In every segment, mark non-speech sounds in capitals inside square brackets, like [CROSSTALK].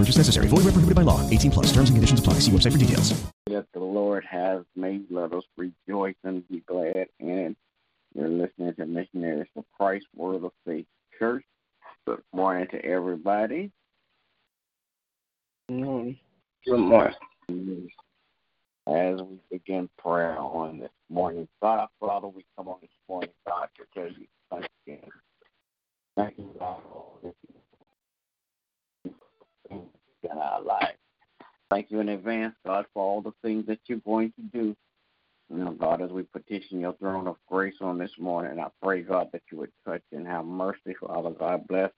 Purchase necessary. Void where prohibited by law. 18 plus. Terms and conditions apply. See website for details. That the Lord has made, let us rejoice and be glad. And you're listening to Missionaries for Christ Word of Faith Church. Good morning to everybody. Mm, Good morning. As we begin prayer on this morning, God, Father, we come on this morning, God, to tell you thank you. Thank you, God, for do in our lives. Thank you in advance, God, for all the things that you're going to do. Now, God, as we petition your throne of grace on this morning, I pray, God, that you would touch and have mercy, Father God. Bless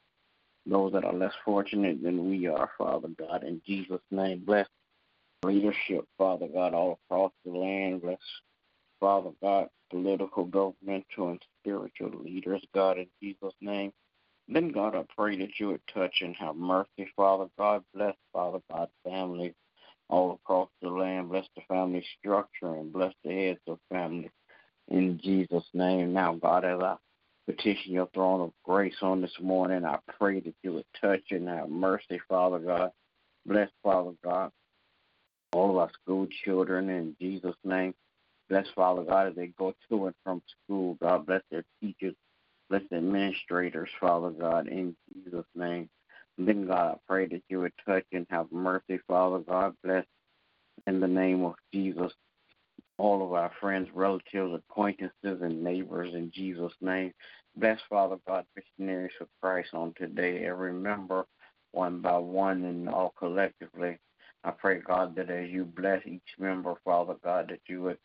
those that are less fortunate than we are, Father God. In Jesus' name, bless leadership, Father God, all across the land. Bless, Father God, political, governmental, and spiritual leaders, God, in Jesus' name. Then, God, I pray that you would touch and have mercy, Father God. Bless, Father God, families all across the land. Bless the family structure and bless the heads of families. In Jesus' name. Now, God, as I petition your throne of grace on this morning, I pray that you would touch and have mercy, Father God. Bless, Father God, all of our school children in Jesus' name. Bless, Father God, as they go to and from school. God, bless their teachers. Bless the administrators, Father God, in Jesus' name. Then, God, I pray that you would touch and have mercy, Father God. Bless in the name of Jesus all of our friends, relatives, acquaintances, and neighbors in Jesus' name. Bless, Father God, missionaries of Christ on today. Every member, one by one, and all collectively. I pray, God, that as you bless each member, Father God, that you would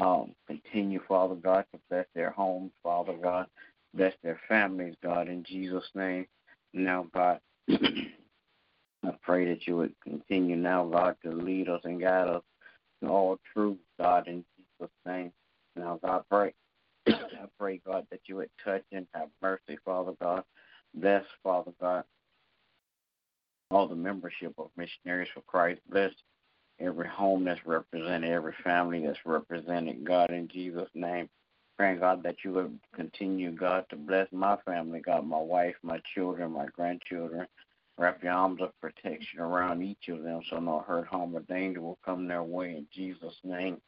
um, continue, Father God, to bless their homes, Father God, bless their families, God, in Jesus' name. Now, God, [CLEARS THROAT] I pray that you would continue now, God, to lead us and guide us in all truth, God, in Jesus' name. Now, God, pray. [CLEARS THROAT] I pray, God, that you would touch and have mercy, Father God. Bless, Father God, all the membership of Missionaries for Christ. Bless every home that's represented, every family that's represented, God, in Jesus' name. Praying, God, that you would continue, God, to bless my family, God, my wife, my children, my grandchildren. Wrap your arms of protection around each of them so no hurt, harm, or danger will come their way in Jesus' name.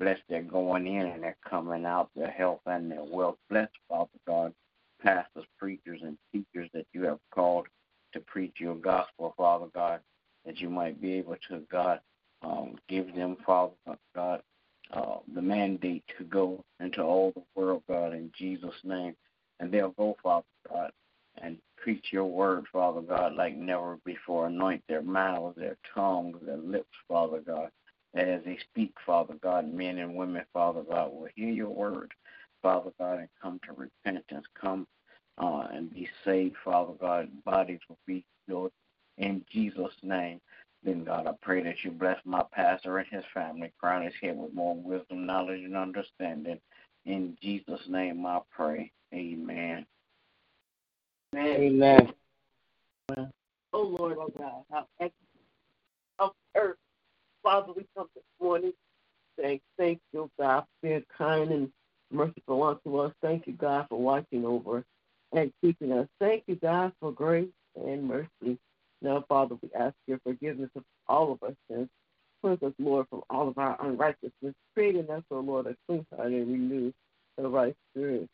Bless their going in and their coming out, their health and their wealth. Bless, Father God, pastors, preachers, and teachers that you have called to preach your gospel, Father God, that you might be able to, God, um, give them, Father God, uh, the mandate to go into all the world, God, in Jesus' name. And they'll go, Father God, and preach your word, Father God, like never before. Anoint their mouths, their tongues, their lips, Father God. That as they speak, Father God, men and women, Father God, will hear your word, Father God, and come to repentance, come uh, and be saved, Father God. Bodies will be healed in Jesus' name. Then, God, I pray that you bless my pastor and his family, crown his head with more wisdom, knowledge, and understanding. In Jesus' name I pray. Amen. Amen. Amen. Oh Lord, oh God, how excellent of earth. Father, we come this morning saying thank you, God, for being kind and merciful unto us. Thank you, God, for watching over us and keeping us. Thank you, God, for grace and mercy. Now, Father, we ask your forgiveness of all of our sins. Cleanse us, Lord, from all of our unrighteousness. Create in us, O Lord, a clean heart and renew the right spirit.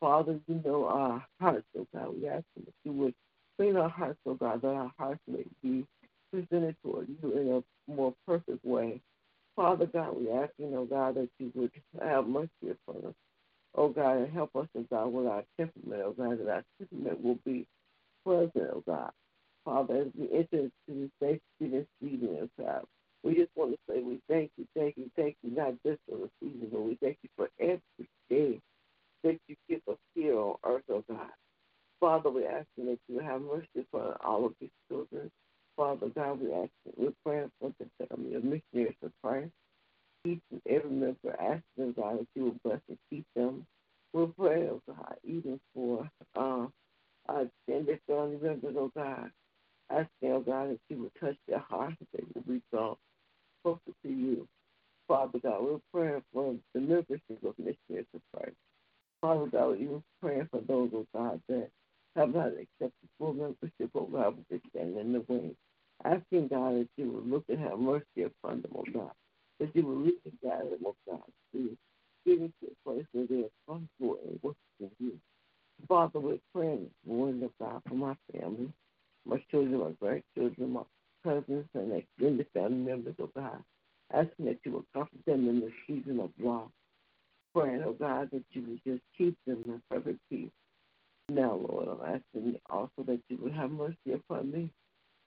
Father, you know our hearts, oh God. We ask that you would clean our hearts, oh God, that our hearts may be presented toward you in a more perfect way. Father God, we ask you, oh God, that you would have mercy upon us. Oh God, and help us, oh God, with our temperament, oh God, that our temperament will be present, oh God. Father, as we enter into this Thanksgiving season, oh God, we just want to say we thank you, thank you, thank you, not just for the season, but we thank you for every day that you give us here on earth, oh God. Father, we ask you that you have mercy for all of these children. Father God, we ask you, we're praying for the family of missionaries of Christ. Each and every member, asking God that you will bless and keep them. We'll pray, oh God, even for uh, our extended family members, oh God. Asking, oh God, that you will touch their hearts, they will be drawn closer to you. Father God, we're praying for the membership of missionaries of Christ. Father God, we're praying for those, oh God, that have not accepted full membership, oh God, but they stand in the way. Asking God that you will look and have mercy upon them, oh God. That you will lead and guide them, oh God, to get into a place where they are comfortable and worshiping you. Father, we're praying this morning, oh God, for my family, my children, my grandchildren, my cousins, and extended family members, oh God. Asking that you will comfort them in the season of loss. Praying, oh God, that you would just keep them in perfect peace. Now, Lord, I'm asking also that you would have mercy upon me.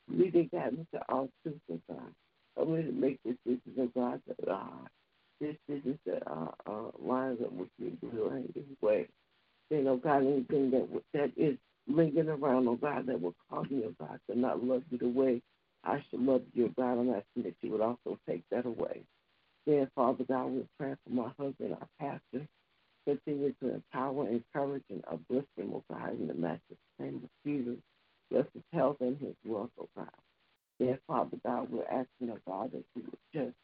Leading God into all truth, oh God. Help me to make decisions, oh God, that are decisions that are uh, lines up with your will and your way. You know, God, anything that that is lingering around, oh God, that will cause me, oh God, to not love you the way I should love you, oh God. I'm asking that you would also take that away. Then, Father God, we're praying for my husband, our pastor. Continue to empower, encourage, and uplift him, oh God, in the master's name of Jesus. Bless his health and his wealth, oh God. Then, Father God, we're asking, oh God, that you would just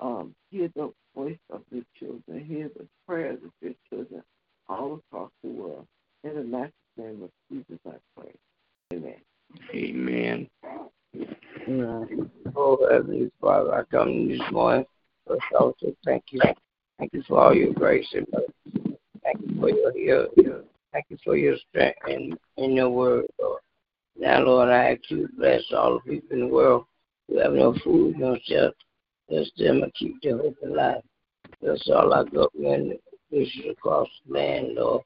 um, hear the voice of your children, hear the prayers of your children all across the world. In the master's name of Jesus, I pray. Amen. Amen. Amen. Oh, Heavenly Father, I come this First, I also thank you. Thank you for all your grace and mercy. Thank you for your, your, your thank you for your strength and in your word, Lord. Now, Lord, I ask you to bless all the people in the world who have no food, no shelter. Bless them and keep them hope alive. Bless all our government officials across the land, Lord.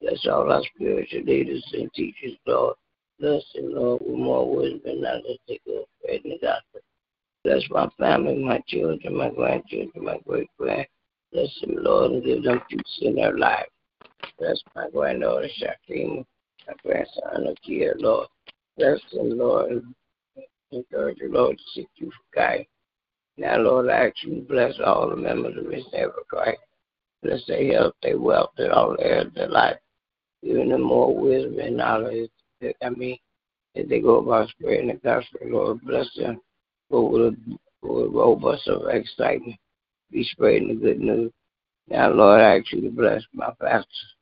Bless all our spiritual leaders and teachers, Lord. Bless them, Lord, with more wisdom and knowledge to go spreading the gospel. Bless my family, my children, my grandchildren, my great grand. Bless them, Lord, and give them peace in their life. Bless my granddaughter, Shaquem, my grandson, Akia, Lord. Bless them, Lord, and encourage the Lord to seek you for guidance. Now, Lord, I ask you to bless all the members of Missionaries for Christ. Bless their health, their wealth, and all areas of their life. Giving them more wisdom and knowledge. I mean, as they go about spreading the gospel, Lord, bless them a, with a robust of excitement. Be spreading the good news. Now, Lord, I ask you to bless my pastors.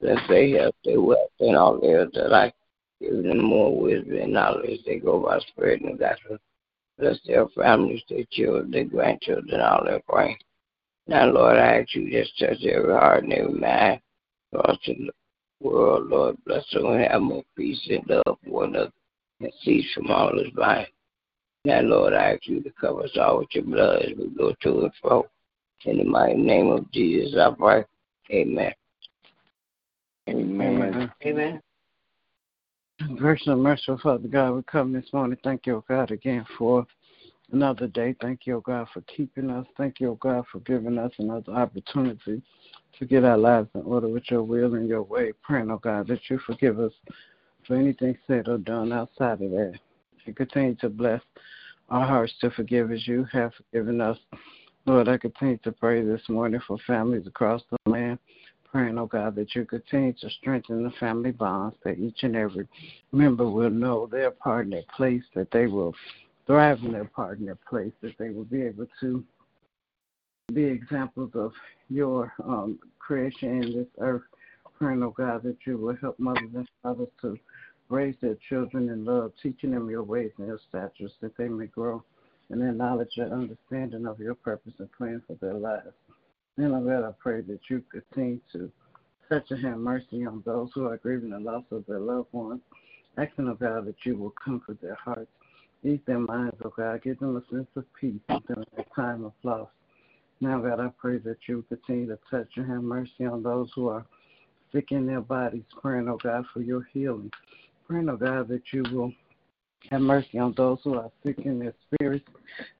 Bless their health, their wealth, and all their life. Giving them more wisdom and knowledge. They go about spreading the gospel. Bless their families, their children, their grandchildren, all their friends. Now, Lord, I ask you just touch every heart and every mind across the world, Lord. Bless them and have more peace and love for one another and cease from all this violence. Now, Lord, I ask you to cover us all with your blood as we go to and fro. In the mighty name of Jesus, I pray. Amen. Amen. Amen. Gracious and merciful Father God, we come this morning. Thank you, God, again for another day. Thank you, God, for keeping us. Thank you, God, for giving us another opportunity to get our lives in order with your will and your way. Praying, oh God, that you forgive us for anything said or done outside of that. And continue to bless our hearts to forgive as you have forgiven us. Lord, I continue to pray this morning for families across the land praying, oh God, that you continue to strengthen the family bonds, that each and every member will know their part in their place, that they will thrive in their part in their place, that they will be able to be examples of your um, creation in this earth. Praying, oh God, that you will help mothers and fathers to raise their children in love, teaching them your ways and your statutes, that they may grow in their knowledge and understanding of your purpose and plan for their lives. And oh God, I pray that you continue to touch and have mercy on those who are grieving the loss of their loved ones. Asking, oh God, that you will comfort their hearts, ease their minds, oh God, give them a sense of peace during their time of loss. Now, God, I pray that you continue to touch and have mercy on those who are sick in their bodies, praying, oh God, for your healing. Praying, oh God, that you will have mercy on those who are sick in their spirits.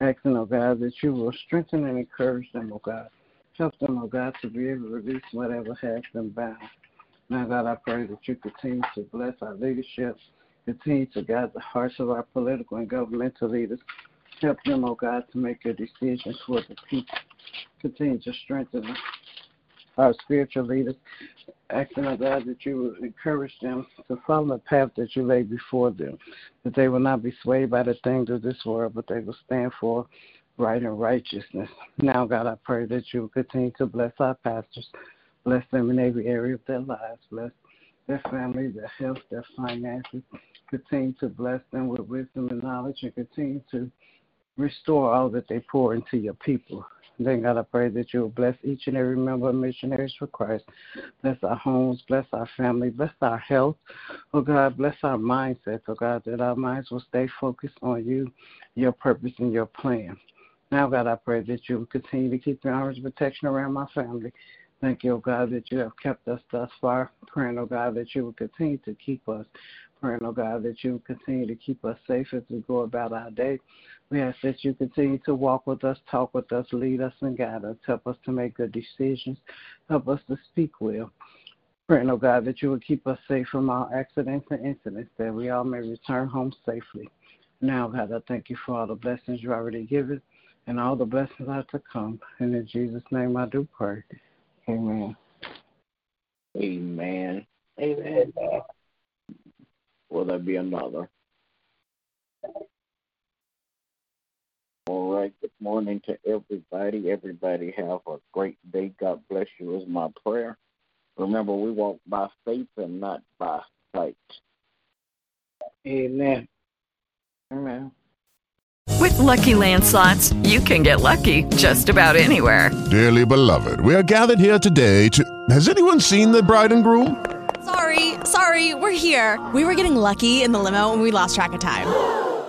Asking, oh God, that you will strengthen and encourage them, oh God. Help them, oh God, to be able to release whatever has them bound. Now, God, I pray that you continue to bless our leadership, continue to guide the hearts of our political and governmental leaders. Help them, oh God, to make good decisions for the people. Continue to strengthen our spiritual leaders, asking, oh God, that you would encourage them to follow the path that you lay before them, that they will not be swayed by the things of this world, but they will stand for right and righteousness. Now, God, I pray that you will continue to bless our pastors, bless them in every area of their lives, bless their family, their health, their finances. Continue to bless them with wisdom and knowledge and continue to restore all that they pour into your people. Then, God, I pray that you will bless each and every member of Missionaries for Christ. Bless our homes, bless our family, bless our health. Oh, God, bless our mindsets. Oh, God, that our minds will stay focused on you, your purpose, and your plan. Now, God, I pray that you will continue to keep your arms of protection around my family. Thank you, oh God, that you have kept us thus far. Praying, oh God, that you will continue to keep us. Praying, oh God, that you will continue to keep us safe as we go about our day. We ask that you continue to walk with us, talk with us, lead us, and guide us. Help us to make good decisions. Help us to speak well. Praying, oh God, that you will keep us safe from all accidents and incidents, that we all may return home safely. Now, God, I thank you for all the blessings you already given and all the blessings are to come. And in Jesus' name I do pray. Amen. Amen. Amen. Will there be another? All right. Good morning to everybody. Everybody have a great day. God bless you is my prayer. Remember, we walk by faith and not by sight. Amen. Amen. With Lucky Land slots, you can get lucky just about anywhere. Dearly beloved, we are gathered here today to. Has anyone seen the bride and groom? Sorry, sorry, we're here. We were getting lucky in the limo and we lost track of time.